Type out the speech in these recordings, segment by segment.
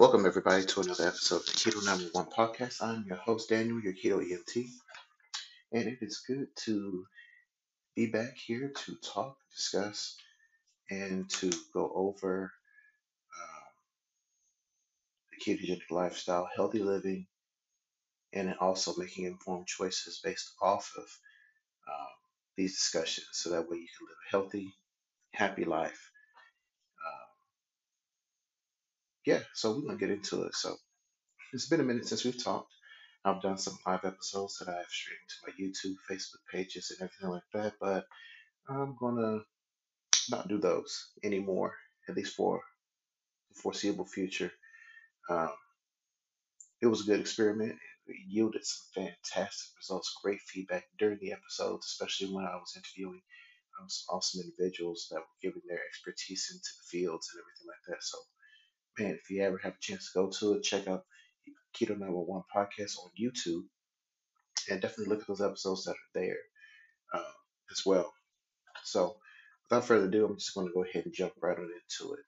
Welcome, everybody, to another episode of the Keto Number One Podcast. I'm your host, Daniel, your Keto EMT, and it is good to be back here to talk, discuss, and to go over uh, the ketogenic lifestyle, healthy living, and also making informed choices based off of um, these discussions so that way you can live a healthy, happy life. Um, yeah, so we're to get into it. So it's been a minute since we've talked. I've done some live episodes that I've streamed to my YouTube, Facebook pages, and everything like that, but I'm gonna not do those anymore, at least for the foreseeable future. Um, it was a good experiment. It yielded some fantastic results, great feedback during the episodes, especially when I was interviewing um, some awesome individuals that were giving their expertise into the fields and everything like that. So, man, if you ever have a chance to go to it, check out Keto Number One podcast on YouTube, and definitely look at those episodes that are there um, as well. So, without further ado, I'm just going to go ahead and jump right on into it.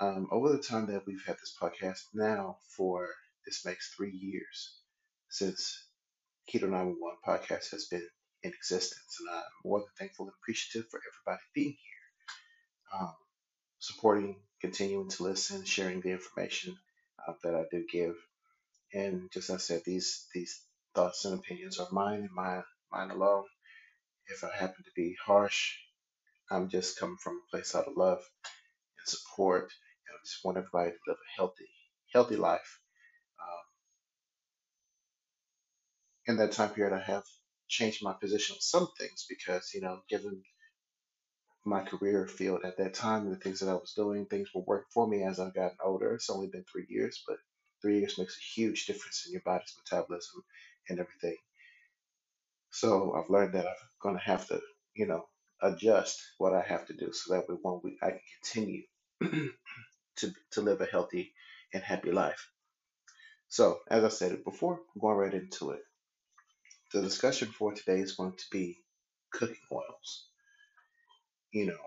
Um, over the time that we've had this podcast now, for this makes three years since Keto 911 podcast has been in existence, and I'm more than thankful and appreciative for everybody being here, um, supporting, continuing to listen, sharing the information uh, that I do give. And just as I said, these these thoughts and opinions are mine and mine mine alone. If I happen to be harsh, I'm just coming from a place out of love and support. And I just want everybody to live a healthy, healthy life. Um, in that time period, I have changed my position on some things because, you know, given my career field at that time and the things that I was doing, things were working for me as I've gotten older. It's only been three years, but three years makes a huge difference in your body's metabolism and everything. So I've learned that I'm going to have to, you know, adjust what I have to do so that way one week I can continue to to live a healthy and happy life. So as I said it before, I'm going right into it. The discussion for today is going to be cooking oils. You know,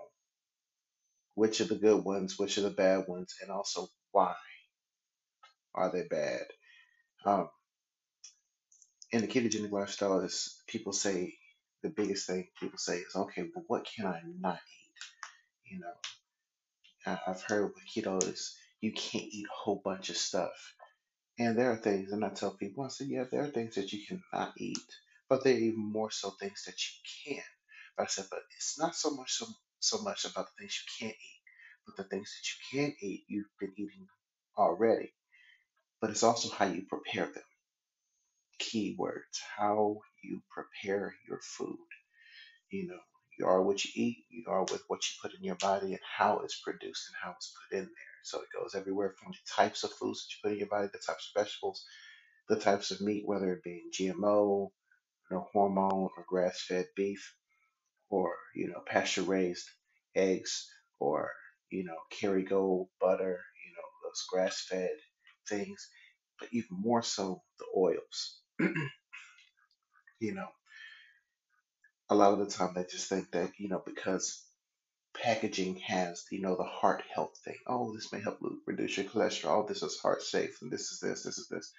which are the good ones, which are the bad ones, and also why are they bad? Um, in the ketogenic lifestyle, is people say the biggest thing people say is, okay, well, what can I not eat? You know, I've heard with keto is you can't eat a whole bunch of stuff. And there are things, and I tell people, I say, yeah, there are things that you cannot eat, but there are even more so things that you can. I said, but it's not so much so, so much about the things you can't eat, but the things that you can eat, you've been eating already. But it's also how you prepare them. Keywords, how you prepare your food. You know, you are what you eat, you are with what you put in your body, and how it's produced and how it's put in there. So it goes everywhere from the types of foods that you put in your body, the types of vegetables, the types of meat, whether it be GMO, know, hormone or grass-fed beef, or you know, pasture-raised eggs, or you know, Kerrygold butter, you know, those grass-fed things, but even more so the oils. you know, a lot of the time they just think that you know because packaging has you know the heart health thing. Oh, this may help reduce your cholesterol. Oh, this is heart safe, and this is this, this is this.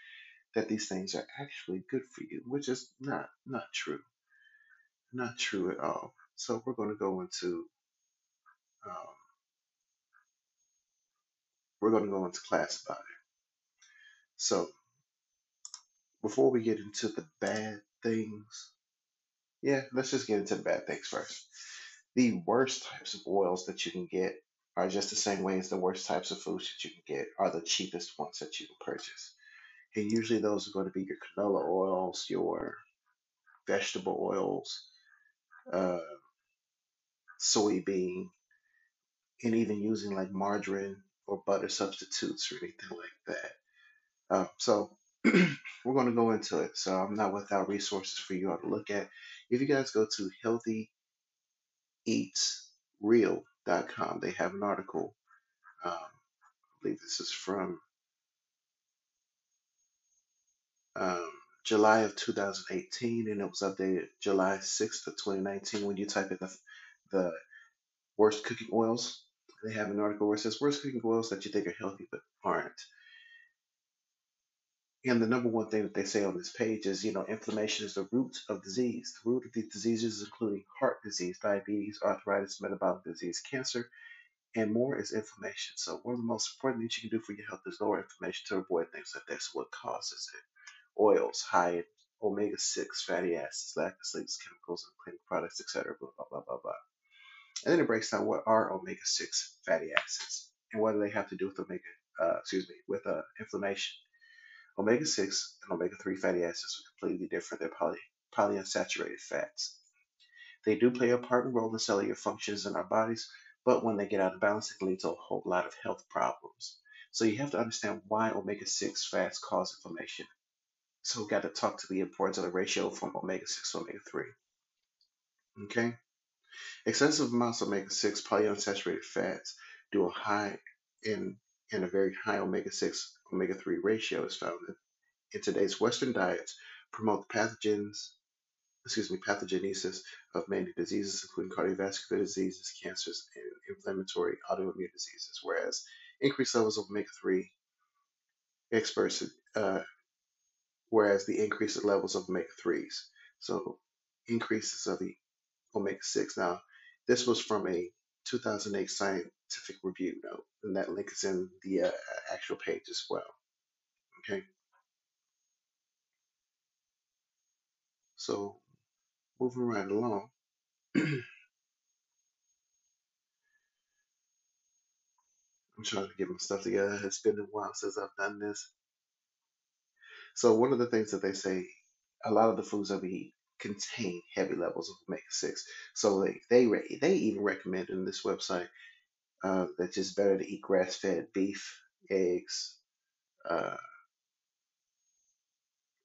That these things are actually good for you, which is not not true, not true at all. So we're going to go into um, we're going to go into class about it. So before we get into the bad things, yeah, let's just get into the bad things first. The worst types of oils that you can get are just the same way as the worst types of foods that you can get are the cheapest ones that you can purchase. And usually those are going to be your canola oils, your vegetable oils, uh, soybean, and even using like margarine or butter substitutes or anything like that. Uh, so we're going to go into it. So I'm not without resources for you all to look at. If you guys go to healthyeatsreal.com, they have an article. Um, I believe this is from um, July of 2018, and it was updated July 6th of 2019. When you type in the, the worst cooking oils, they have an article where it says worst cooking oils that you think are healthy but aren't. And the number one thing that they say on this page is, you know, inflammation is the root of disease. The root of these diseases, including heart disease, diabetes, arthritis, metabolic disease, cancer, and more, is inflammation. So one of the most important things you can do for your health is lower inflammation to avoid things like this. What causes it? Oils, high in omega-6 fatty acids, lack of sleep, chemicals, and cleaning products, etc. Blah, blah, blah, blah, blah. And then it breaks down what are omega-6 fatty acids and what do they have to do with omega, uh, excuse me, with uh, inflammation. Omega 6 and omega 3 fatty acids are completely different. They're poly, polyunsaturated fats. They do play a important role in cellular functions in our bodies, but when they get out of balance, it can lead to a whole lot of health problems. So you have to understand why omega 6 fats cause inflammation. So we've got to talk to the importance of the ratio from omega 6 to omega 3. Okay? Excessive amounts of omega 6 polyunsaturated fats do a high in in a very high omega 6 omega 3 ratio is found in in today's Western diets promote pathogens, excuse me, pathogenesis of many diseases, including cardiovascular diseases, cancers, and inflammatory autoimmune diseases. Whereas increased levels of omega-3 experts, uh, whereas the increased levels of omega-3s, so increases of the omega-6. Now, this was from a 2008 scientific review note, and that link is in the uh, actual page as well. Okay, so moving right along. I'm trying to get my stuff together. It's been a while since I've done this. So one of the things that they say, a lot of the foods that we eat contain heavy levels of omega six. So they they re- they even recommend in this website uh, that it's better to eat grass fed beef, eggs, uh,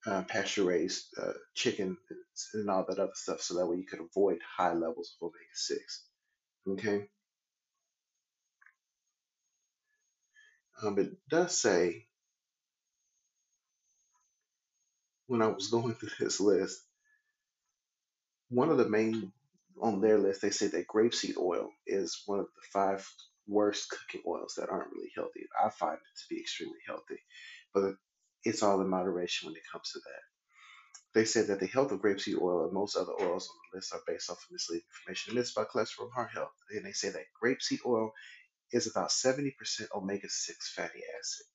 uh, pasture raised uh, chicken, and all that other stuff, so that way you could avoid high levels of omega six. Okay, um, it does say when I was going through this list one of the main on their list, they say that grapeseed oil is one of the five worst cooking oils that aren't really healthy. I find it to be extremely healthy, but it's all in moderation when it comes to that. They say that the health of grapeseed oil and most other oils on the list are based off of misleading information. Myths about cholesterol and heart health. And they say that grapeseed oil is about 70% omega 6 fatty acid,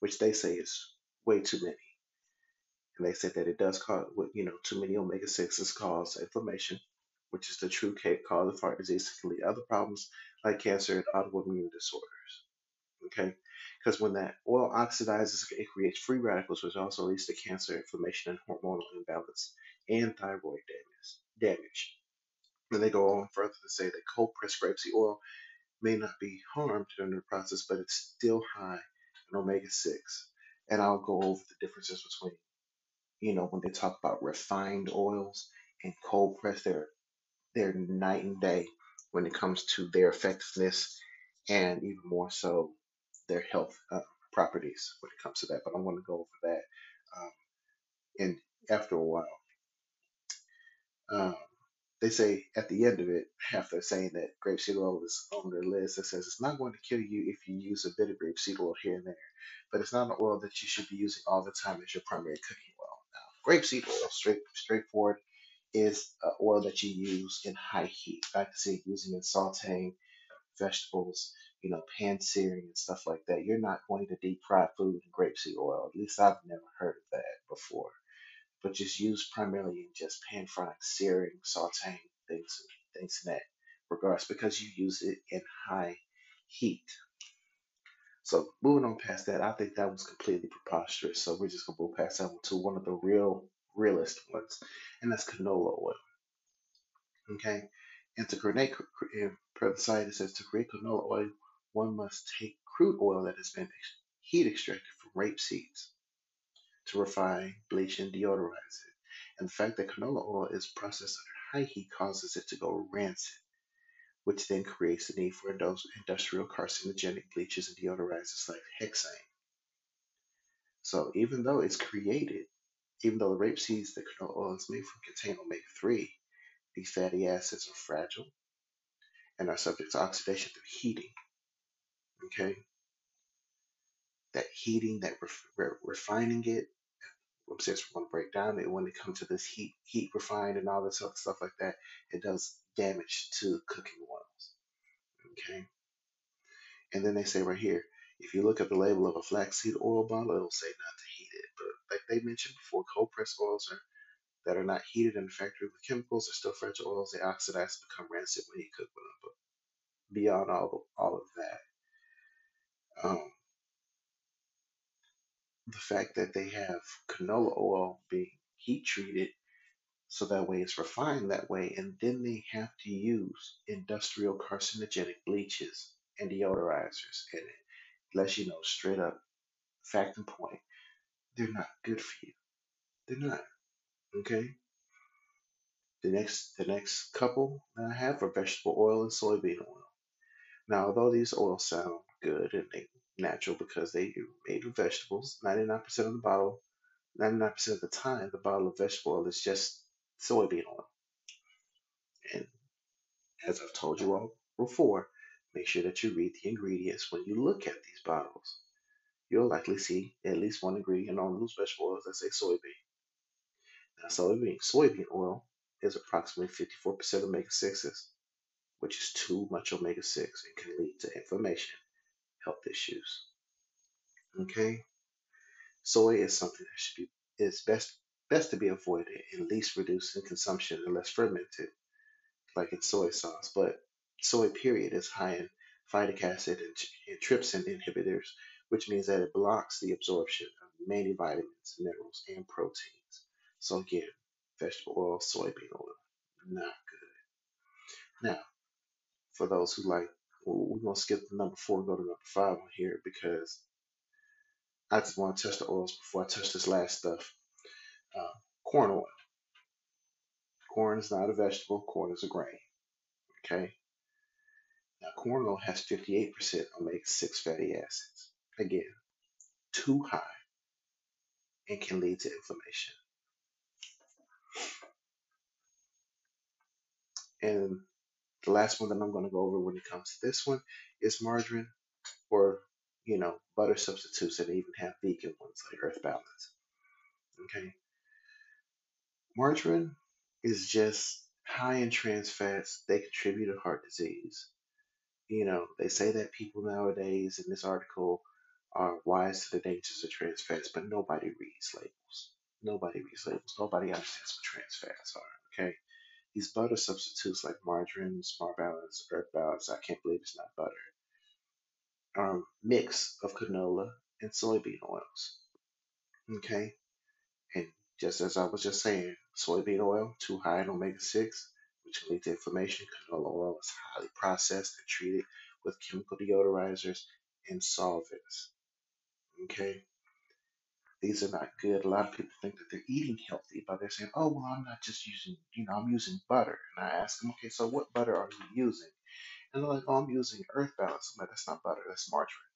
which they say is way too many. And they said that it does cause, you know, too many omega 6s cause inflammation, which is the true cause of heart disease, can lead to other problems like cancer and autoimmune disorders. Okay? Because when that oil oxidizes, it creates free radicals, which also leads to cancer, inflammation, and hormonal imbalance and thyroid damage. damage. And they go on further to say that cold pressed grapeseed oil may not be harmed during the process, but it's still high in omega 6. And I'll go over the differences between you know, when they talk about refined oils and cold press, they're they're night and day when it comes to their effectiveness and even more so their health uh, properties when it comes to that. But I'm going to go over that um, in after a while. Um, they say at the end of it, after saying that grapeseed oil is on their list that says it's not going to kill you if you use a bit of grapeseed oil here and there, but it's not an oil that you should be using all the time as your primary cooking grapeseed oil, straight straightforward, is uh, oil that you use in high heat. I can see using in sauteing vegetables, you know, pan searing and stuff like that. You're not going to deep fry food in grapeseed oil. At least I've never heard of that before but just used primarily in just pan frying, searing, sauteing things, things in that regards because you use it in high heat. So moving on past that, I think that was completely preposterous. So we're just gonna move past that one to one of the real realist ones, and that's canola oil. Okay, and to create, per the it says to create canola oil, one must take crude oil that has been heat extracted from rape seeds to refine, bleach, and deodorize it. And the fact that canola oil is processed under high heat causes it to go rancid, which then creates the need for industrial carcinogenic bleaches and deodorizers like hexane. So even though it's created, even though the rape seeds that canola oil is made from contain omega-3, these fatty acids are fragile and are subject to oxidation through heating. Okay, that heating, that ref, re- refining it. Saying we're going to break down it when it comes to this heat, heat refined and all this other stuff like that. It does damage to cooking oils. Okay, and then they say right here, if you look at the label of a flaxseed oil bottle, it'll say not to heat it. But like they mentioned before, cold pressed oils are that are not heated in the factory with chemicals are still fragile oils. They oxidize and become rancid when you cook with them. But beyond all all of that, um, the fact that they have canola oil being heat treated so that way it's refined that way, and then they have to use industrial carcinogenic bleaches and deodorizers in it. Lets you know straight up, fact and point, they're not good for you. They're not. Okay. The next the next couple that I have are vegetable oil and soybean oil. Now, although these oils sound good and they natural because they made with vegetables, 99% of the bottle, 99% of the time, the bottle of vegetable oil is just soybean oil. And as I've told you all before, make sure that you read the ingredients when you look at these bottles. You'll likely see at least one ingredient on those vegetable oils that say soybean. Now, soybean, soybean oil is approximately 54% omega 6s, which is too much omega 6 and can lead to inflammation, health issues. Okay? Soy is something that should be is best best to be avoided and least reduced in consumption unless fermented, like in soy sauce. But soy period is high in phytic acid and, and trypsin inhibitors, which means that it blocks the absorption of many vitamins, minerals, and proteins. So again, vegetable oil, soybean oil, not good. Now, for those who like, we're gonna skip the number four and go to number five on here because I just want to touch the oils before I touch this last stuff. Uh, corn oil. Corn is not a vegetable. Corn is a grain. Okay. Now, corn oil has 58% omega-6 fatty acids. Again, too high and can lead to inflammation. And the last one that I'm going to go over when it comes to this one is margarine or, you know, butter substitutes and even have vegan ones like Earth Balance. Okay. Margarine is just high in trans fats. They contribute to heart disease. You know, they say that people nowadays in this article are wise to the dangers of trans fats, but nobody reads labels. Nobody reads labels. Nobody understands what trans fats are. Okay. These butter substitutes like margarine, Smart Balance, Earth Balance, I can't believe it's not butter, a mix of canola and soybean oils. Okay. And just as I was just saying, soybean oil, too high in omega 6, which can lead to inflammation. Canola oil is highly processed and treated with chemical deodorizers and solvents. Okay? These are not good. A lot of people think that they're eating healthy, but they're saying, oh, well, I'm not just using, you know, I'm using butter. And I ask them, okay, so what butter are you using? And they're like, oh, I'm using Earth Balance. I'm like, that's not butter, that's margarine.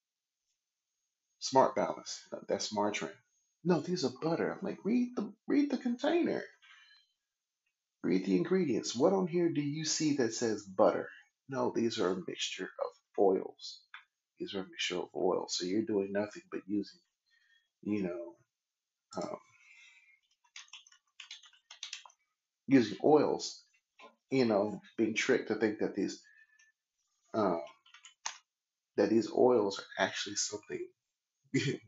Smart Balance, that's margarine. No, these are butter. I'm like, read the read the container. Read the ingredients. What on here do you see that says butter? No, these are a mixture of oils. These are a mixture of oils. So you're doing nothing but using, you know, um, using oils. You know, being tricked to think that these um, that these oils are actually something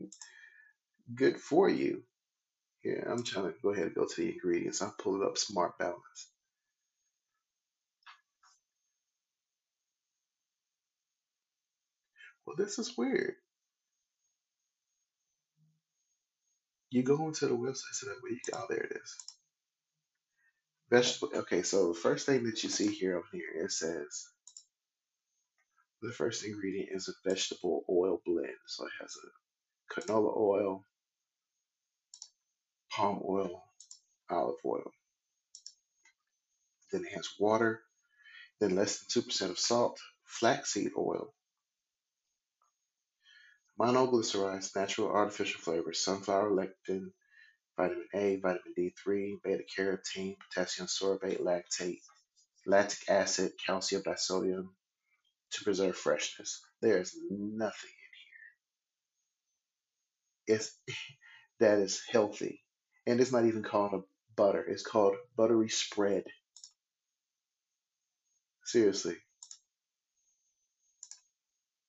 good for you. Yeah, I'm trying to go ahead and go to the ingredients. I'll pull it up. Smart Balance. Well, this is weird. You go into the website so that way you oh there it is. Vegetable okay, so the first thing that you see here on here it says the first ingredient is a vegetable oil blend. So it has a canola oil, palm oil, olive oil. Then it has water, then less than 2% of salt, flaxseed oil, monoglycerized natural artificial flavors, sunflower lectin, vitamin A, vitamin D3, beta carotene, potassium sorbate, lactate, lactic acid, calcium disodium to preserve freshness. There is nothing in here It's that is healthy. And it's not even called a butter. It's called buttery spread. Seriously,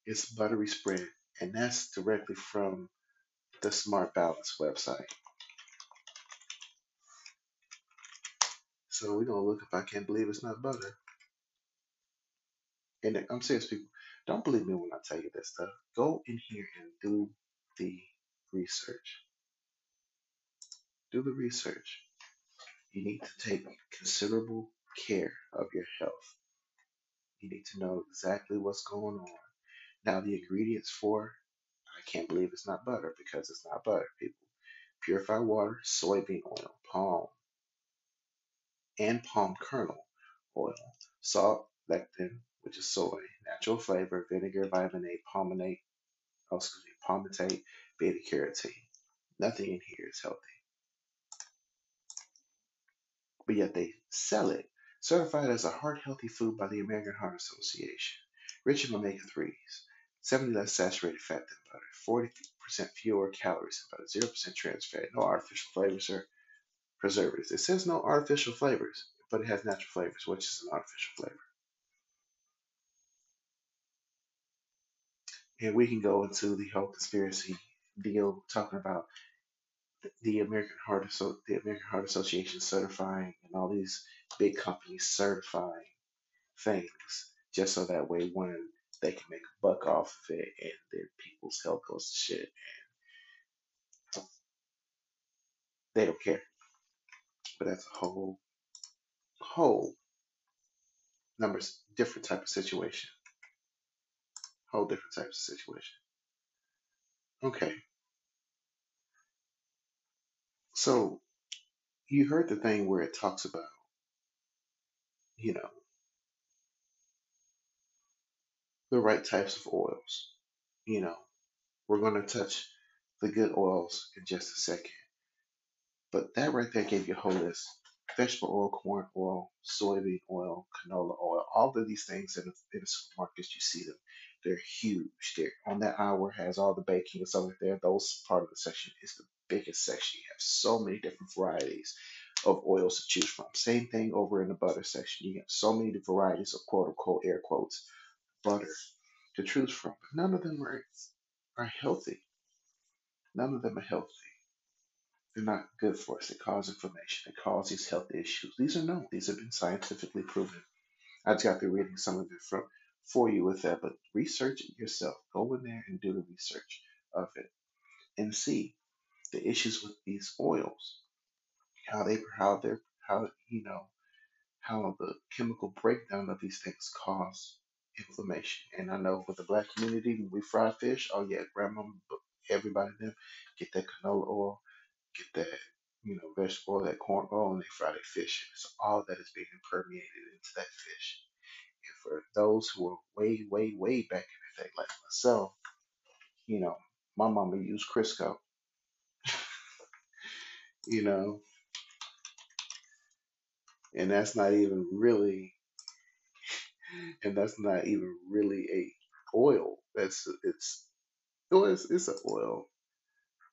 it's buttery spread. And that's directly from the Smart Balance website. So we're gonna look if I can't believe it's not butter. And I'm serious, people. Don't believe me when I tell you this stuff. Go in here and do the research. Do the research. You need to take considerable care of your health. You need to know exactly what's going on. Now, the ingredients for I can't believe it's not butter because it's not butter, people. Purified water, soybean oil, palm, and palm kernel oil, salt, lectin, which is soy, natural flavor, vinegar, vitamin A, palmitate, oh, excuse me, palmitate, beta carotene. Nothing in here is healthy. but yet they sell it. Certified as a heart healthy food by the American Heart Association. Rich in omega 3s, 70 less saturated fat than butter, 40% fewer calories than butter, 0% trans fat, no artificial flavors or preservatives. It says no artificial flavors, but it has natural flavors, which is an artificial flavor. And we can go into the whole conspiracy deal talking about the American Heart Asso- the American Heart Association certifying and all these big companies certifying things just so that way when they can make a buck off of it and their people's health goes to shit. And they don't care. But that's a whole whole numbers different type of situation. Whole different types of situation. Okay. So you heard the thing where it talks about, you know, the right types of oils. You know, we're going to touch the good oils in just a second. But that right there gave you a whole list. Vegetable oil, corn oil, soybean oil, canola oil, all of these things in the, in the supermarkets, you see them. They're huge. They're on that hour has all the baking and stuff like that. Those part of the section is the biggest section. You have so many different varieties of oils to choose from. Same thing over in the butter section. You have so many varieties of quote unquote air quotes butter to choose from. But none of them are are healthy. None of them are healthy. They're not good for us. They cause inflammation. They cause these health issues. These are known. These have been scientifically proven. I just got through reading some of it from for you with that, but research it yourself. Go in there and do the research of it and see the issues with these oils, how they how they're how you know how the chemical breakdown of these things cause inflammation. And I know with the black community, when we fry fish, oh yeah, grandma, everybody them get that canola oil, get that you know vegetable oil, that corn oil, and they fry their fish. And it's all that is being permeated into that fish. And for those who are way, way, way back in the day, like myself, you know, my mama used Crisco, you know, and that's not even really, and that's not even really a oil. That's it's oh, it's it's an oil.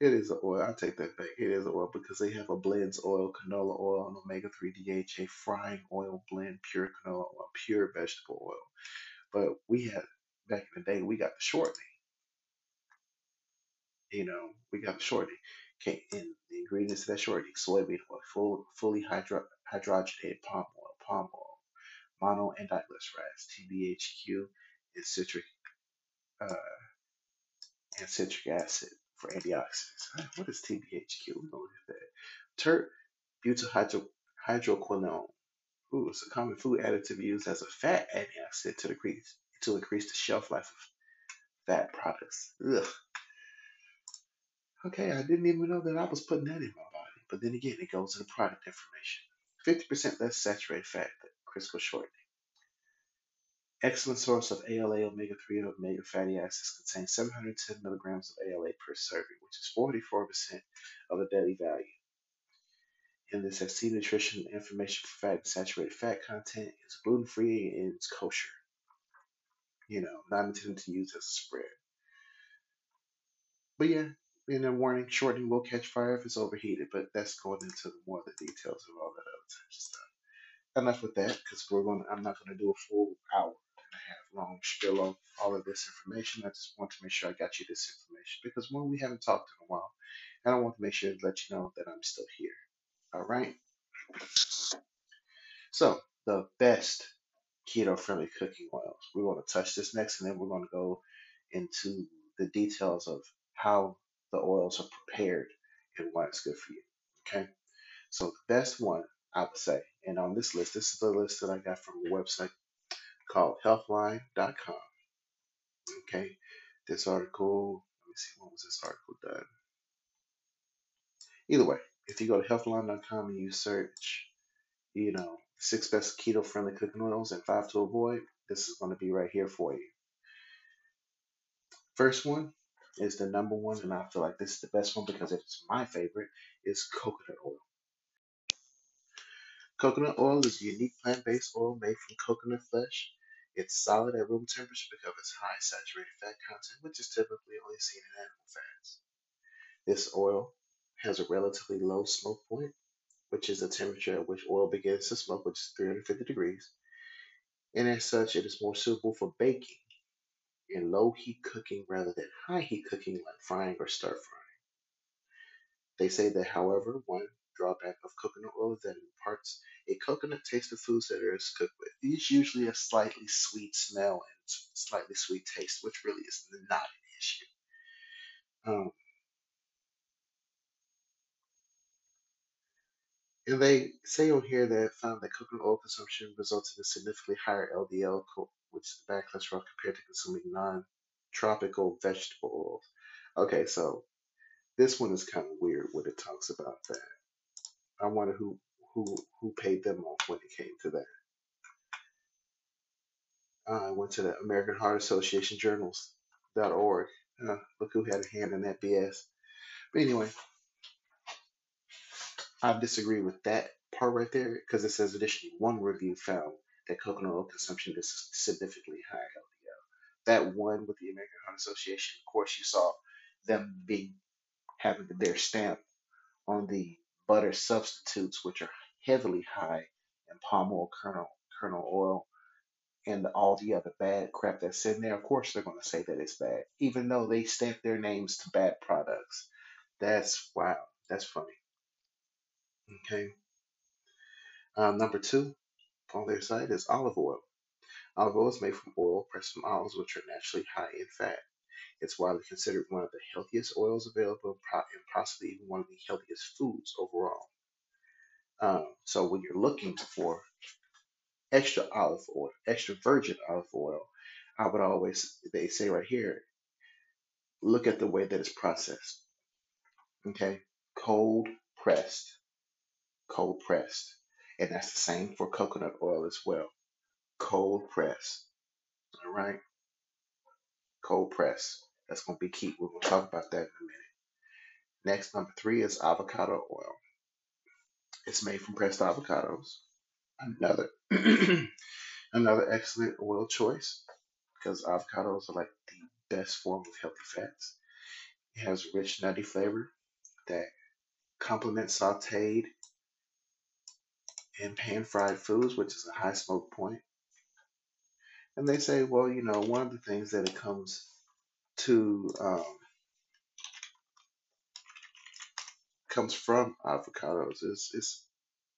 It is an oil. I take that back. It is an oil because they have a blends oil, canola oil, and omega three DHA frying oil blend, pure canola oil, pure vegetable oil. But we had back in the day, we got the shortening. You know, we got the shortening. Okay, and the ingredients of that shortening: soybean oil, full, fully hydro, hydrogenated palm oil, palm oil, mono and diglycerides, TBHQ, and citric uh, and citric acid for antioxidants. What is TBHQ? We're that. Tert butyl hydroquinone. Ooh, it's a common food additive used as a fat antioxidant to decrease to increase the shelf life of fat products. Ugh. Okay, I didn't even know that I was putting that in my body. But then again, it goes to the product information. 50% less saturated fat Crisco shortening. Excellent source of ALA, omega 3, and omega fatty acids contains 710 milligrams of ALA per serving, which is 44% of the daily value. And this has C nutrition information for fat and saturated fat content. is gluten free and it's kosher. You know, not intended to use as a spread. But yeah, in then warning, shortening will catch fire if it's overheated, but that's going into more of the details of all that other types of stuff. Enough with that, because we're going. I'm not going to do a full hour and a half long spiel of all of this information. I just want to make sure I got you this information because one, we haven't talked in a while, and I want to make sure to let you know that I'm still here. All right. So the best keto-friendly cooking oils. We're going to touch this next, and then we're going to go into the details of how the oils are prepared and why it's good for you. Okay. So the best one I would say, and on this list, this is the list that I got from a website called healthline.com. Okay. This article, let me see, when was this article done? Either way, if you go to healthline.com and you search, you know, six best keto friendly cooking oils and five to avoid, this is going to be right here for you. First one is the number one, and I feel like this is the best one because it's my favorite, is coconut oil. Coconut oil is a unique plant-based oil made from coconut flesh. It's solid at room temperature because of its high saturated fat content, which is typically only seen in animal fats. This oil has a relatively low smoke point, which is the temperature at which oil begins to smoke, which is 350 degrees. And as such, it is more suitable for baking and low heat cooking rather than high heat cooking like frying or stir frying. They say that, however, one drawback of coconut oil is that it imparts a coconut taste to foods that it is cooked with. These usually a slightly sweet smell and slightly sweet taste, which really is not an issue. Um, and they say on here that found that coconut oil consumption results in a significantly higher LDL, which is bad cholesterol compared to consuming non-tropical vegetable oils. Okay, so this one is kind of weird when it talks about that. I wonder who who who paid them off when it came to that. Uh, I went to the American Heart Association Journals.org. Uh, look who had a hand in that BS. But anyway, I disagree with that part right there because it says additionally one review found that coconut oil consumption is significantly higher LDL. That one with the American Heart Association, of course, you saw them being having their stamp on the butter substitutes, which are heavily high in palm oil, kernel, kernel oil, and all the other bad crap that's in there. Of course, they're going to say that it's bad, even though they stamp their names to bad products. That's wow. That's funny. Okay. Um, number two on their side is olive oil. Olive oil is made from oil pressed from olives, which are naturally high in fat. It's widely considered one of the healthiest oils available and possibly even one of the healthiest foods overall. Um, so when you're looking for extra olive oil, extra virgin olive oil, I would always, they say right here, look at the way that it's processed. Okay, cold pressed, cold pressed. And that's the same for coconut oil as well. Cold pressed. All right, cold pressed. That's going to be key. We're going to talk about that in a minute. Next, number three is avocado oil. It's made from pressed avocados. Another another excellent oil choice because avocados are like the best form of healthy fats. It has rich nutty flavor that complements sauteed and pan fried foods, which is a high smoke point. And they say, well, you know, one of the things that it comes to um, comes from avocados is is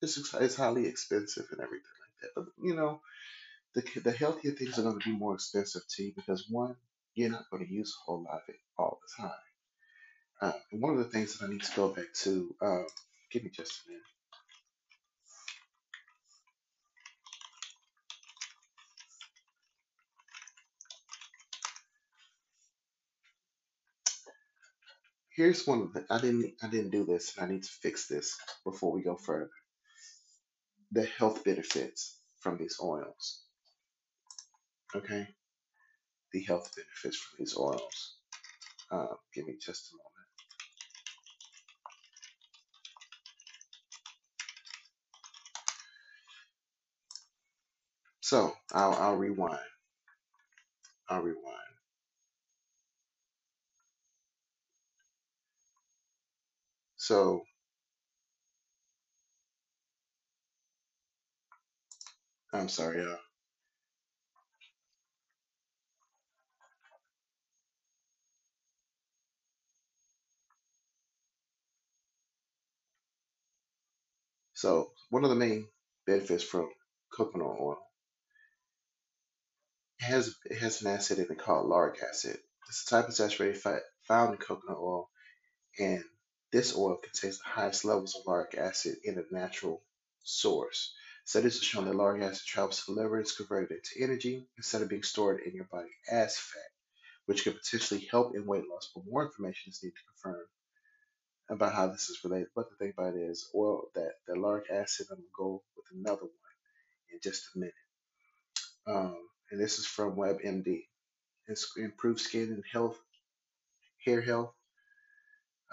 it's, it's highly expensive and everything like that. But you know, the the healthier things are going to be more expensive to you because one, you're not going to use a whole lot of it all the time. Uh, and one of the things that I need to go back to, um, give me just a minute. Here's one of the I didn't I didn't do this and I need to fix this before we go further. The health benefits from these oils. Okay, the health benefits from these oils. Uh, give me just a moment. So I'll I'll rewind. I'll rewind. So I'm sorry, uh, so one of the main benefits from coconut oil it has it has an acid in called lauric acid. It's a type of saturated fat found in coconut oil, and this oil contains the highest levels of lauric acid in a natural source. Studies have shown that lauric acid travels to the liver and is converted into energy instead of being stored in your body as fat, which could potentially help in weight loss. But more information is needed to confirm about how this is related. But the thing about it is, oil that the lauric acid. I'm gonna go with another one in just a minute. Um, and this is from WebMD. It's improved skin and health, hair health,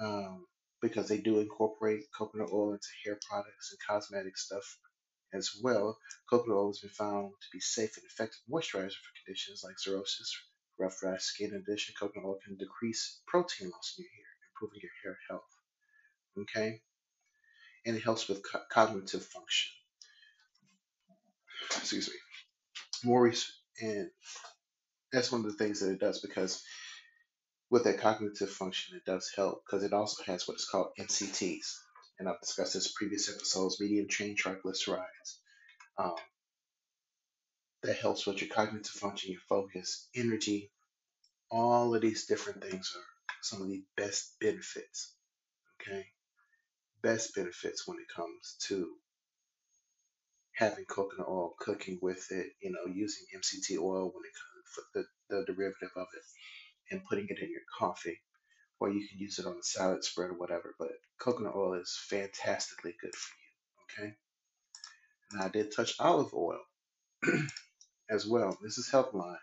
um, because they do incorporate coconut oil into hair products and cosmetic stuff as well. Coconut oil has been found to be safe and effective moisturizer for conditions like psoriasis, rough, dry skin. In addition, coconut oil can decrease protein loss in your hair, improving your hair health. Okay, and it helps with co- cognitive function. Excuse me. More research, and that's one of the things that it does because with that cognitive function, it does help because it also has what is called MCTs. And I've discussed this previous episodes, medium chain triglycerides. Um, that helps with your cognitive function, your focus, energy, all of these different things are some of the best benefits. Okay. Best benefits when it comes to having coconut oil, cooking with it, you know, using MCT oil when it comes for the, the derivative of it and putting it in your coffee or you can use it on a salad spread or whatever. But coconut oil is fantastically good for you. Okay. And I did touch olive oil as well. This is Healthline,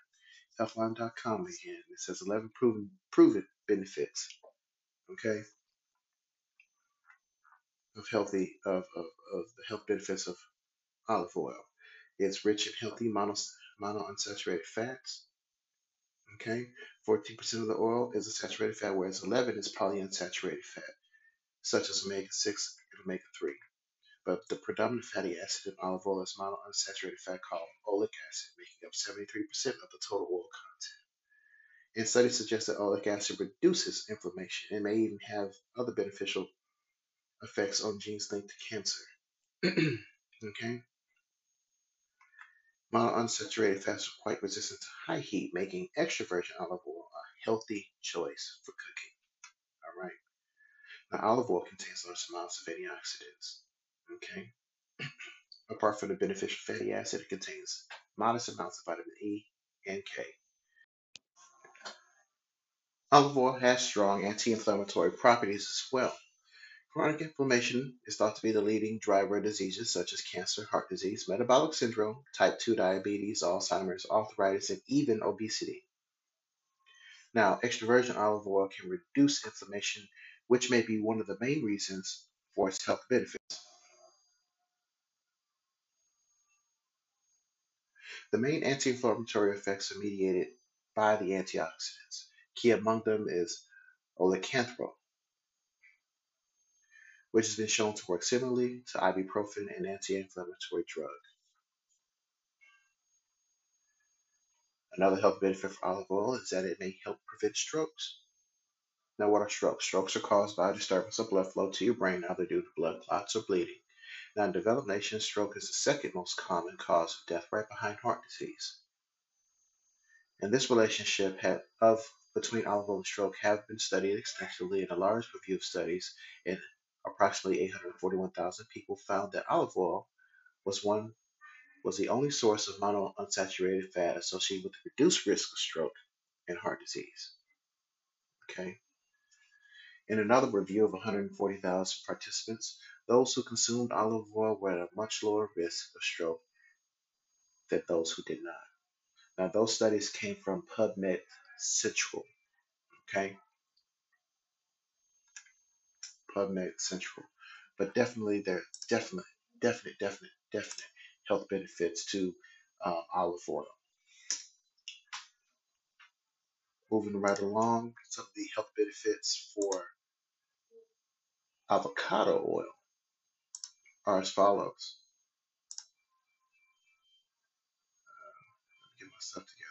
healthline.com again. It says 11 proven proven benefits. Okay, of healthy of, of, of the health benefits of olive oil. It's rich in healthy mono, monounsaturated fats. Okay, 14% of the oil is a saturated fat, whereas 11 is polyunsaturated fat, such as omega 6 and omega 3. But the predominant fatty acid in olive oil is monounsaturated fat called oleic acid, making up 73% of the total oil content. And studies suggest that oleic acid reduces inflammation and may even have other beneficial effects on genes linked to cancer. okay? Monounsaturated fats are quite resistant to high heat, making extra virgin olive oil a healthy choice for cooking. All right. Now, olive oil contains large amounts of antioxidants. Okay. Apart from the beneficial fatty acid, it contains modest amounts of vitamin E and K. Olive oil has strong anti-inflammatory properties as well. Chronic inflammation is thought to be the leading driver of diseases such as cancer, heart disease, metabolic syndrome, type 2 diabetes, Alzheimer's, arthritis, and even obesity. Now, extra virgin olive oil can reduce inflammation, which may be one of the main reasons for its health benefits. The main anti-inflammatory effects are mediated by the antioxidants. Key among them is oleocanthal, which has been shown to work similarly to ibuprofen and anti-inflammatory drug. Another health benefit for olive oil is that it may help prevent strokes. Now, what are strokes? Strokes are caused by a disturbance of blood flow to your brain, either due to blood clots or bleeding. Now, in developed nations, stroke is the second most common cause of death, right behind heart disease. And this relationship have, of between olive oil and stroke have been studied extensively in a large review of studies, and approximately 841,000 people found that olive oil was one was the only source of monounsaturated fat associated with reduced risk of stroke and heart disease. Okay. In another review of 140,000 participants, those who consumed olive oil were at a much lower risk of stroke than those who did not. Now, those studies came from PubMed Central. Okay, PubMed Central. But definitely, there are definitely, definite, definite, definite health benefits to uh, olive oil. Moving right along, some of the health benefits for Avocado oil are as follows. Get my stuff together.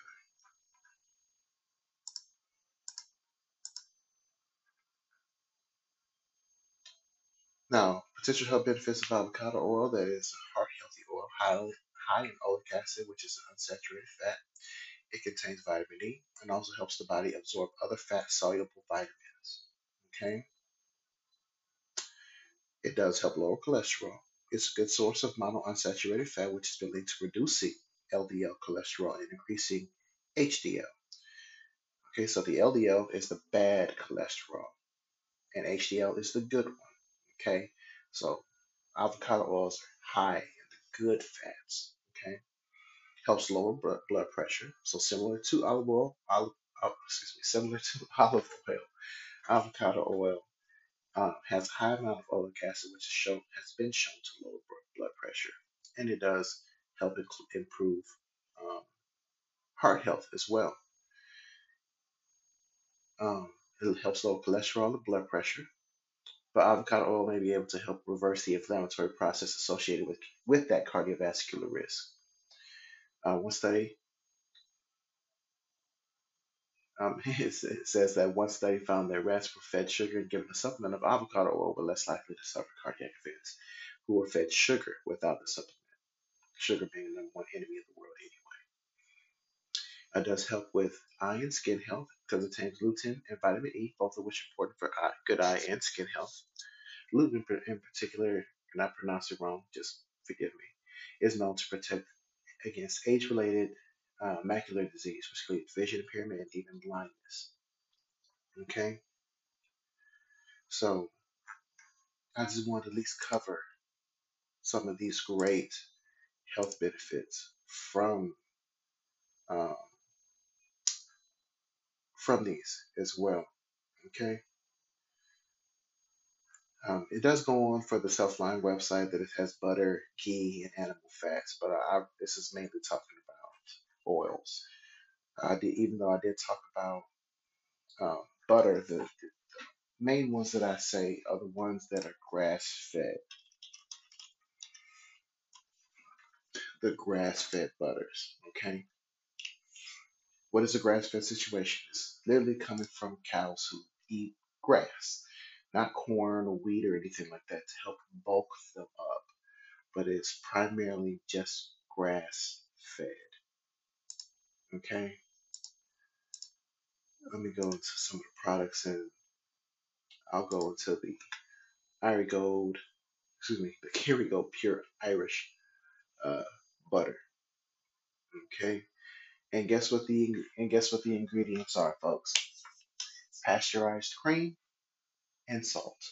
Now, potential health benefits of avocado oil that is a heart healthy oil, high, high in oleic acid, which is an unsaturated fat. It contains vitamin E and also helps the body absorb other fat soluble vitamins. Okay, it does help lower cholesterol. It's a good source of monounsaturated fat, which has been linked to reducing LDL cholesterol and increasing HDL. Okay, so the LDL is the bad cholesterol, and HDL is the good one. Okay, so avocado oils are high in the good fats. Okay, helps lower blood pressure. So similar to olive oil, olive, oh, excuse me, similar to olive oil, avocado oil um, has a high amount of oleic acid, which show, has been shown to lower blood pressure, and it does help improve um, heart health as well. Um, it helps lower cholesterol and blood pressure. But avocado oil may be able to help reverse the inflammatory process associated with, with that cardiovascular risk. Uh, one study um, it says that one study found that rats were fed sugar and given a supplement of avocado oil were less likely to suffer cardiac events who were fed sugar without the supplement. Sugar being the number one enemy of the world anyway. It does help with eye and skin health because it contains lutein and vitamin E, both of which are important for eye, good eye and skin health. Lutein in particular, and I pronounce it wrong, just forgive me, is known to protect against age-related uh, macular disease, which includes vision impairment and even blindness. Okay, so I just wanted to at least cover some of these great health benefits from um, from these as well. Okay. Um, it does go on for the Healthline website that it has butter, ghee, and animal fats, but I, this is mainly talking about oils. I did, even though I did talk about um, butter, the, the main ones that I say are the ones that are grass fed. The grass fed butters, okay? What is a grass fed situation? It's literally coming from cows who eat grass not corn or wheat or anything like that to help bulk them up, but it's primarily just grass fed. Okay, let me go into some of the products and I'll go into the Irish Gold, excuse me, the Kerrygold Pure Irish uh, butter. Okay, and guess what the and guess what the ingredients are, folks? Pasteurized cream and salt.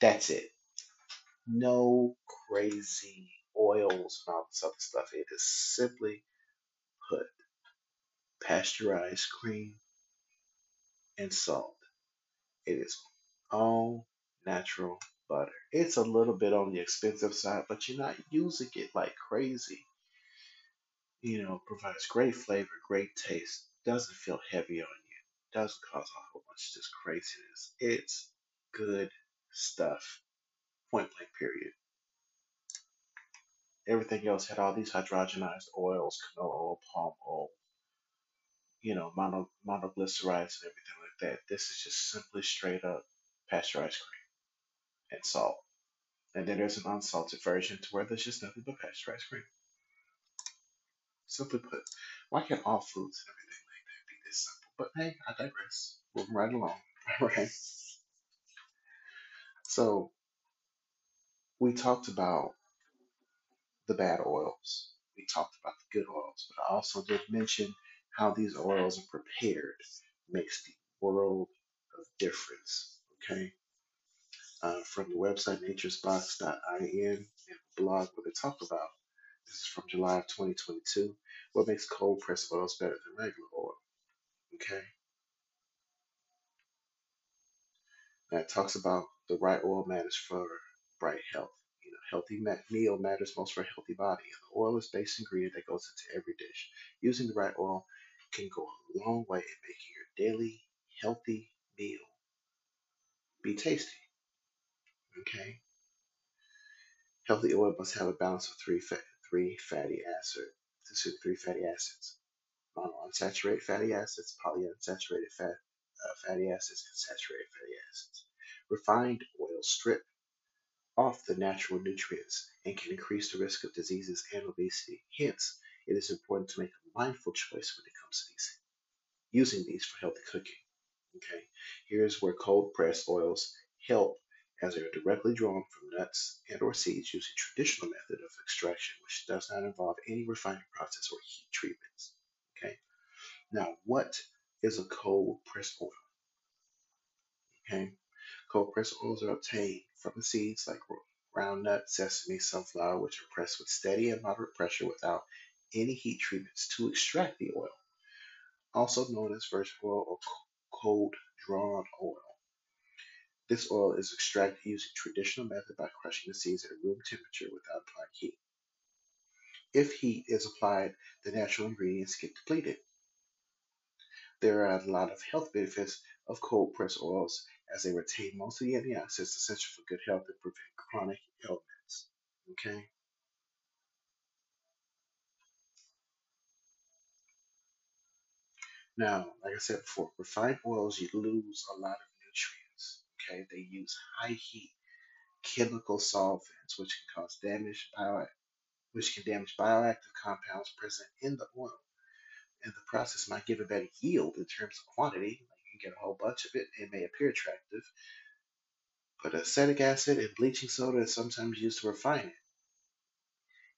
That's it. No crazy oils and all this other stuff. It is simply put pasteurized cream and salt. It is all natural butter. It's a little bit on the expensive side, but you're not using it like crazy. You know, provides great flavor, great taste, doesn't feel heavy on you, doesn't cause a whole bunch of just craziness. It's good stuff. Point blank, period. Everything else had all these hydrogenized oils, canola oil, palm oil, you know, mono, monoglycerides and everything like that. This is just simply straight up pasteurized cream and salt. And then there's an unsalted version to where there's just nothing but pasteurized cream. Simply put, why can't all foods and everything like that be this simple? But hey, I digress. Moving right along. Right. So we talked about the bad oils. We talked about the good oils, but I also did mention how these oils are prepared makes the world of difference. Okay. Uh, from the website naturesbox.in and blog where they talk about this is from July of 2022. What makes cold pressed oils better than regular oil? Okay. Now it talks about the right oil matters for bright health. You know, healthy meal matters most for a healthy body. And the oil is base ingredient that goes into every dish. Using the right oil can go a long way in making your daily healthy meal be tasty. Okay, healthy oil must have a balance of three fat, three fatty. This is three fatty acids: monounsaturated fatty acids, polyunsaturated fat, uh, fatty acids, and saturated fatty acids. Refined oils strip off the natural nutrients and can increase the risk of diseases and obesity. Hence, it is important to make a mindful choice when it comes to these, using these for healthy cooking. Okay, here's where cold pressed oils help as they are directly drawn from nuts and or seeds using traditional method of extraction, which does not involve any refining process or heat treatments. Okay, now what is a cold pressed oil? Okay, cold pressed oils are obtained from the seeds like ground nut, sesame, sunflower, which are pressed with steady and moderate pressure without any heat treatments to extract the oil, also known as virgin oil or cold drawn oil. This oil is extracted using traditional method by crushing the seeds at room temperature without applying heat. If heat is applied, the natural ingredients get depleted. There are a lot of health benefits of cold pressed oils as they retain most of the antioxidants essential for good health and prevent chronic ailments. Okay. Now, like I said before, refined oils you lose a lot of nutrients. Okay, they use high heat chemical solvents which can cause damage bio, which can damage bioactive compounds present in the oil. And the process might give a better yield in terms of quantity. Like you can get a whole bunch of it. It may appear attractive, but acetic acid and bleaching soda is sometimes used to refine it.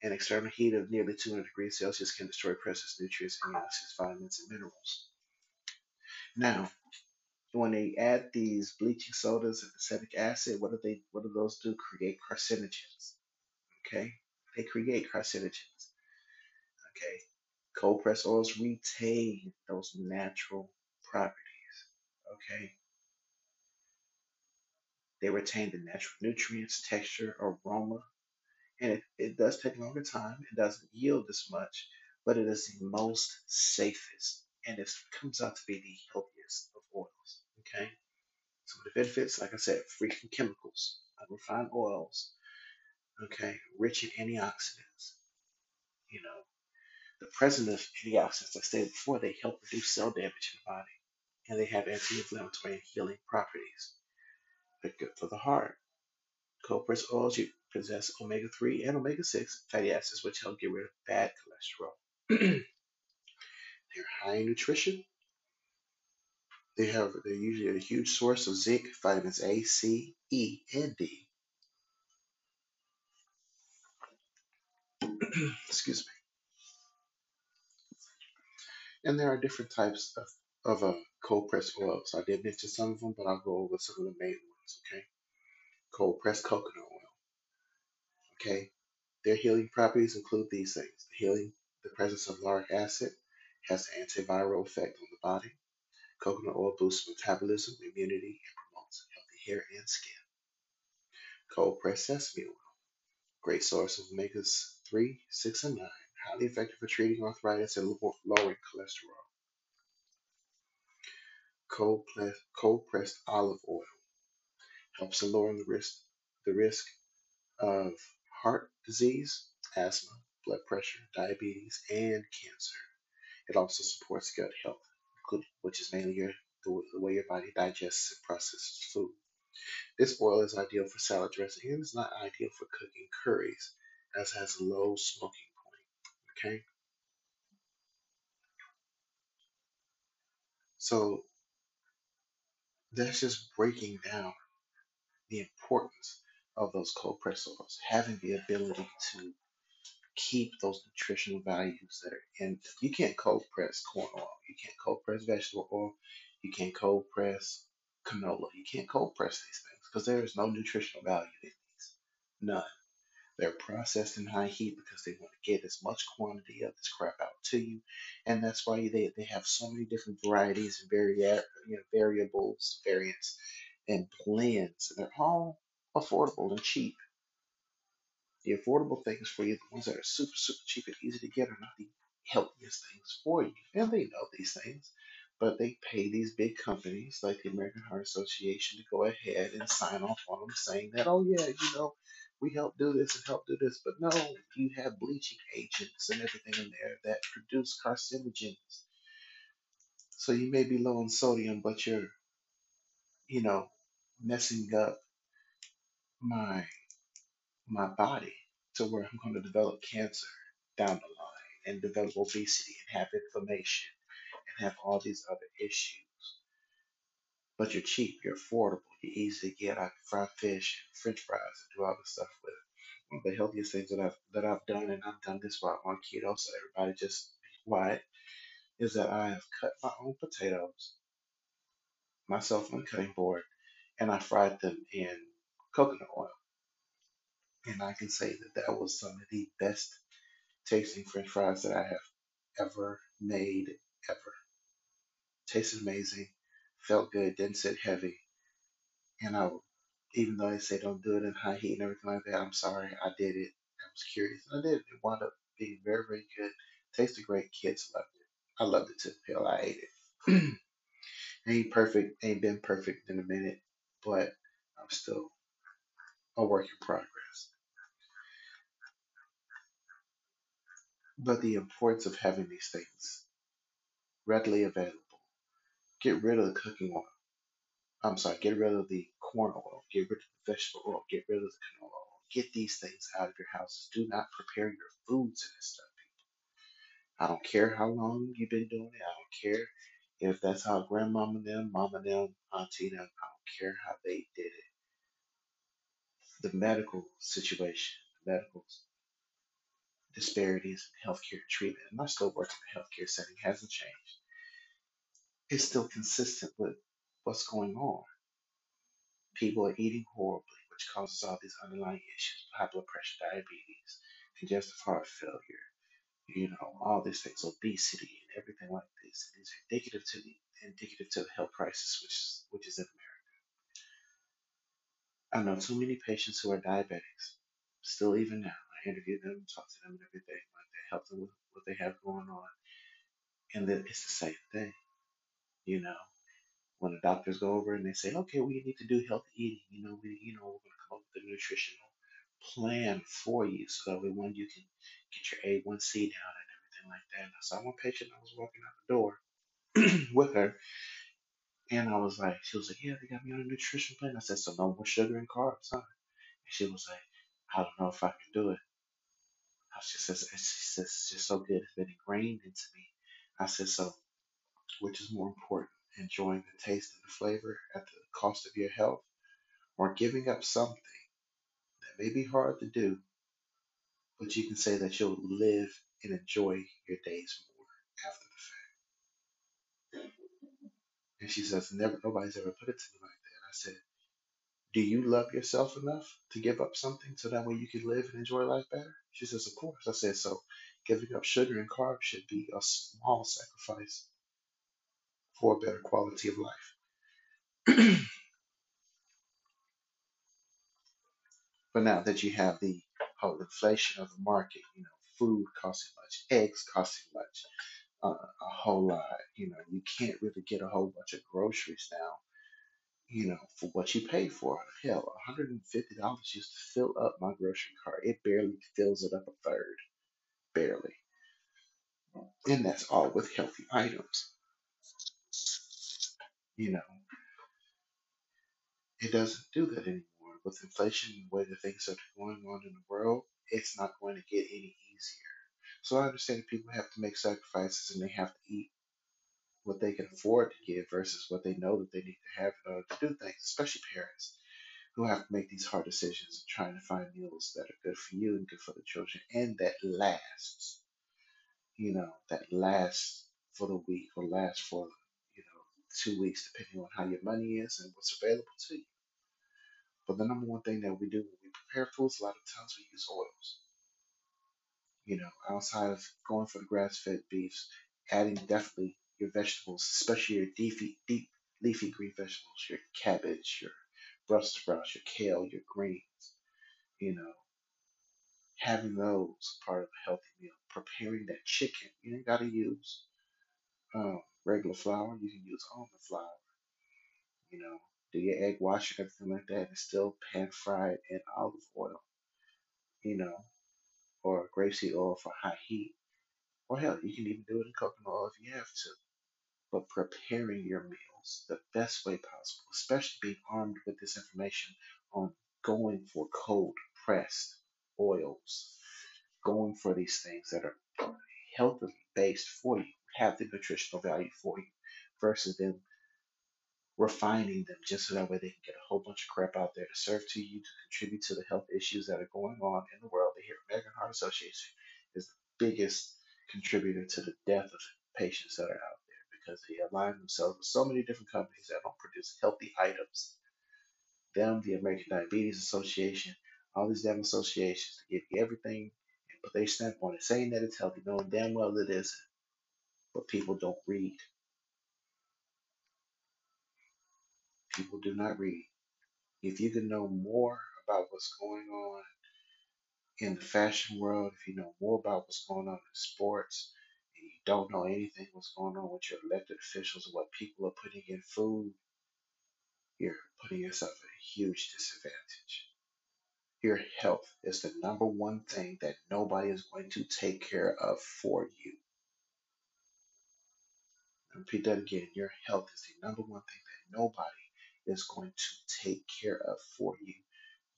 An external heat of nearly 200 degrees Celsius can destroy precious nutrients, amino acids, vitamins, and minerals. Now, when they add these bleaching sodas and acetic acid, what do they what do those do? Create carcinogens. Okay? They create carcinogens. Okay. Cold pressed oils retain those natural properties. Okay. They retain the natural nutrients, texture, aroma, and it, it does take longer time. It doesn't yield as much, but it is the most safest, and it comes out to be the healthiest oils. Okay. Of the benefits, like I said, free from chemicals, unrefined oils, okay, rich in antioxidants. You know, the presence of antioxidants, I stated before, they help reduce cell damage in the body, and they have anti-inflammatory and healing properties. They're good for the heart. Pressed oils you possess omega-3 and omega-6 fatty acids, which help get rid of bad cholesterol. They're high in nutrition. They have they're usually a huge source of zinc, vitamins A, C, E, and D. Excuse me. And there are different types of, of uh, cold pressed oils. I did mention some of them, but I'll go over some of the main ones. Okay. Cold pressed coconut oil. Okay. Their healing properties include these things: the healing, the presence of lauric acid has an antiviral effect on the body. Coconut oil boosts metabolism, immunity, and promotes healthy hair and skin. Cold pressed sesame oil, great source of omega 3, 6, and 9, highly effective for treating arthritis and lowering cholesterol. Cold, cold pressed olive oil helps in lowering the risk the risk of heart disease, asthma, blood pressure, diabetes, and cancer. It also supports gut health, which is mainly your, the, the way your body digests and processes food. This oil is ideal for salad dressing and is not ideal for cooking curries, as it has a low smoking point. Okay? So that's just breaking down the importance of those cold press oils, having the ability to keep those nutritional values that are in. You can't cold press corn oil, you can't cold press vegetable oil, you can't cold press canola, you can't cold press these things because there is no nutritional value in these. None. They're processed in high heat because they want to get as much quantity of this crap out to you, and that's why they, they have so many different varieties and vari- you know, variables, variants, and blends, and they're all affordable and cheap. The affordable things for you, the ones that are super, super cheap and easy to get, are not the healthiest things for you. And they know these things, but they pay these big companies like the American Heart Association to go ahead and sign off on them, saying that, oh yeah, you know, we help do this and help do this. But no, you have bleaching agents and everything in there that produce carcinogens. So you may be low in sodium, but you're, you know, messing up my my body to where I'm going to develop cancer down the line and develop obesity and have inflammation and have all these other issues. But you're cheap, you're affordable, you're easy to get. I can fry fish and French fries and do all this stuff with. One of the healthiest things that I've that I've done, and I've done this while I'm on keto, so everybody just be quiet, is that I have cut my own potatoes myself on the cutting board, and I fried them in coconut oil. And I can say that that was some of the best tasting French fries that I have ever made, ever. Tasted amazing, felt good, didn't sit heavy, and I, even though they say don't do it in high heat and everything like that, I'm sorry, I did it. I was curious, and I did. It It wound up being very, very good. Tasted great. Kids loved it. I loved it to the Hell, I ate it. ain't perfect, ain't been perfect in a minute, but I'm still a work in progress. But the importance of having these things readily available. Get rid of the cooking oil. I'm sorry, get rid of the corn oil. Get rid of the vegetable oil. Get rid of the canola oil. Get these things out of your houses. Do not prepare your foods in this stuff. people. I don't care how long you've been doing it. I don't care if that's how grandmama them, mama them, auntie them, I don't care how they did it. The medical situation, the medical disparities in healthcare treatment, and I still work in the healthcare setting, hasn't changed. It's still consistent with what's going on. People are eating horribly, which causes all these underlying issues, high blood pressure, diabetes, congestive heart failure, you know, all these things, obesity and everything like this. These indicative to the indicative to the health crisis which is which is in America. I know too many patients who are diabetics, still even now. Interview them, talk to them and everything like that, help them with what they have going on. And then it's the same thing, you know. When the doctors go over and they say, okay, we need to do healthy eating, you know, we you know, we're gonna come up with a nutritional plan for you so that way when you can get your A1C down and everything like that. And I saw one patient I was walking out the door with her and I was like, she was like, yeah, they got me on a nutrition plan. I said, so no more sugar and carbs, huh? And she was like, I don't know if I can do it. I she says, she says, it's just so good. It's been ingrained into me. I said, so which is more important, enjoying the taste and the flavor at the cost of your health or giving up something that may be hard to do, but you can say that you'll live and enjoy your days more after the fact. And she says, never, nobody's ever put it to me like that. I said, Do you love yourself enough to give up something so that way you can live and enjoy life better? She says, Of course. I said, So giving up sugar and carbs should be a small sacrifice for a better quality of life. but now that you have the whole inflation of the market, you know, food costing much, eggs costing much, uh, a whole lot, you know, you can't really get a whole bunch of groceries now you know, for what you pay for. Hell, $150 used to fill up my grocery cart. It barely fills it up a third, barely. And that's all with healthy items. You know, it doesn't do that anymore. With inflation and the way that things are going on in the world, it's not going to get any easier. So I understand that people have to make sacrifices and they have to eat what they can afford to give versus what they know that they need to have in order to do things, especially parents who have to make these hard decisions and trying to find meals that are good for you and good for the children and that lasts. You know, that lasts for the week or lasts for, you know, two weeks depending on how your money is and what's available to you. But the number one thing that we do when we prepare foods, a lot of times we use oils. You know, outside of going for the grass fed beefs, adding definitely your vegetables, especially your leafy, deep leafy green vegetables, your cabbage, your Brussels sprouts, your kale, your greens, you know, having those part of a healthy meal. Preparing that chicken. You ain't gotta use um, regular flour. You can use almond flour. You know, do your egg wash and everything like that, and still pan fried in olive oil. You know, or grapeseed oil for high heat. Or hell, you can even do it in coconut oil if you have to. But preparing your meals the best way possible, especially being armed with this information on going for cold pressed oils, going for these things that are healthily based for you, have the nutritional value for you, versus them refining them just so that way they can get a whole bunch of crap out there to serve to you to contribute to the health issues that are going on in the world. The American Heart Association is the biggest contributor to the death of patients that are out because they align themselves with so many different companies that don't produce healthy items. Them, the American Diabetes Association, all these damn associations to give you everything put their stamp on it, saying that it's healthy, knowing damn well it isn't. But people don't read. People do not read. If you can know more about what's going on in the fashion world, if you know more about what's going on in sports, don't know anything what's going on with your elected officials what people are putting in food, you're putting yourself at a huge disadvantage. Your health is the number one thing that nobody is going to take care of for you. I repeat that again. Your health is the number one thing that nobody is going to take care of for you.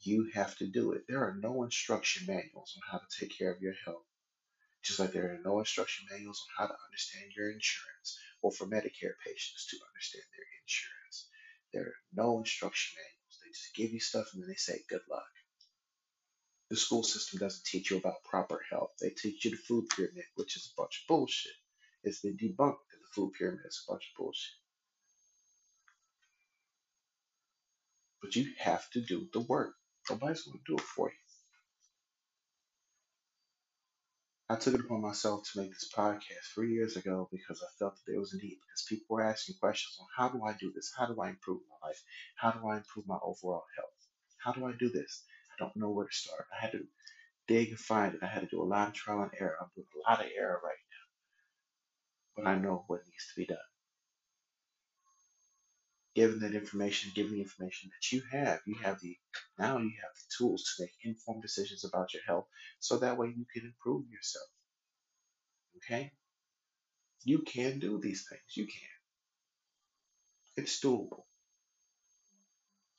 You have to do it. There are no instruction manuals on how to take care of your health, just like there are no instruction manuals on how to understand your insurance or for Medicare patients to understand their insurance. There are no instruction manuals. They just give you stuff and then they say, good luck. The school system doesn't teach you about proper health. They teach you the food pyramid, which is a bunch of bullshit. It's been debunked that the food pyramid is a bunch of bullshit. But you have to do the work. Nobody's going to do it for you. I took it upon myself to make this podcast three years ago because I felt that there was a need. Because people were asking questions on how do I do this? How do I improve my life? How do I improve my overall health? How do I do this? I don't know where to start. I had to dig and find it. I had to do a lot of trial and error. I'm doing a lot of error right now, but I know what needs to be done. Given that information, given the information that you have, you have the now you have the tools to make informed decisions about your health, so that way you can improve yourself. Okay, you can do these things. You can. It's doable.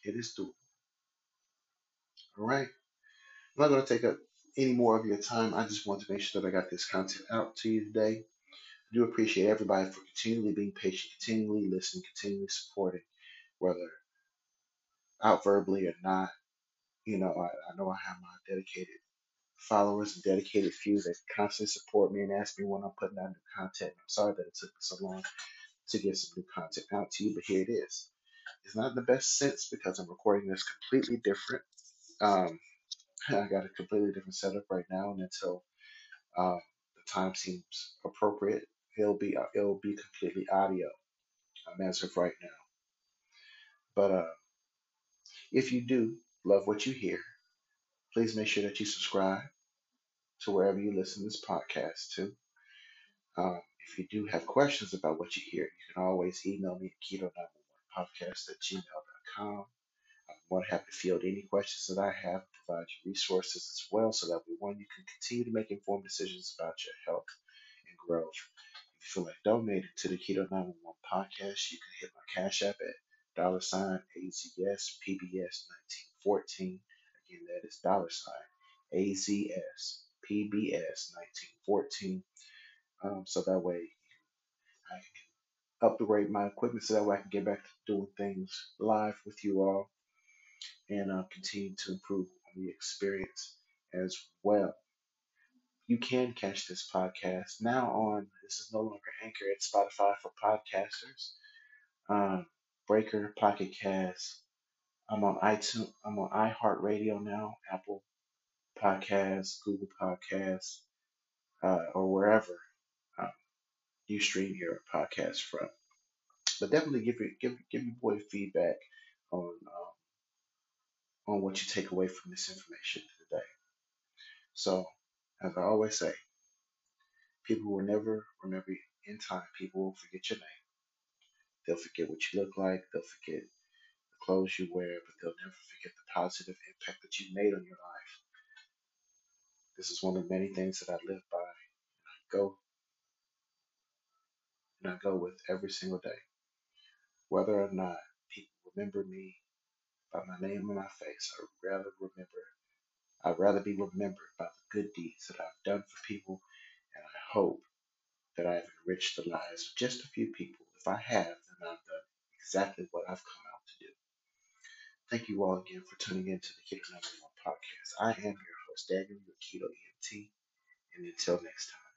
It is doable. All right. I'm not going to take up any more of your time. I just want to make sure that I got this content out to you today. I do appreciate everybody for continually being patient, continually listening, continually supporting, whether out verbally or not. You know, I, I know I have my dedicated followers and dedicated few that constantly support me and ask me when I'm putting out new content. I'm sorry that it took so long to get some new content out to you, but here it is. It's not in the best sense because I'm recording this completely different. Um, I got a completely different setup right now, and until um, the time seems appropriate, it'll be it'll be completely audio um, as of right now. But uh, if you do love what you hear, please make sure that you subscribe to wherever you listen to this podcast to. Um, if you do have questions about what you hear, you can always email me at keto911podcast at gmail.com. I'm more than happy to field any questions that I have, and provide you resources as well, so that way, one, you can continue to make informed decisions about your health and growth. If you feel like donating to the Keto 911 podcast, you can hit my Cash App at dollar sign AZS PBS 1914. Again, that is dollar sign AZS PBS 1914. Um, so that way I can upgrade my equipment so that way I can get back to doing things live with you all and uh, continue to improve the experience as well. You can catch this podcast now on, this is no longer Anchor, it's Spotify for podcasters, um, Breaker, Pocket Cast. I'm on iTunes, I'm on iHeartRadio now, Apple Podcasts, Google Podcasts, uh, or wherever um, you stream your podcast from. But definitely give your give give your boy feedback on um, on what you take away from this information today. So, as I always say, people will never remember you in time. People will forget your name, They'll forget what you look like. They'll forget the clothes you wear, but they'll never forget the positive impact that you made on your life. This is one of many things that I live by. I go and I go with every single day. Whether or not people remember me by my name and my face, I'd rather remember I'd rather be remembered by the good deeds that I've done for people, and I hope that I have enriched the lives of just a few people. If I have, I've done exactly what I've come out to do. Thank you all again for tuning in to the Keto Number One podcast. I am your host, Daniel, your Keto EMT, and until next time.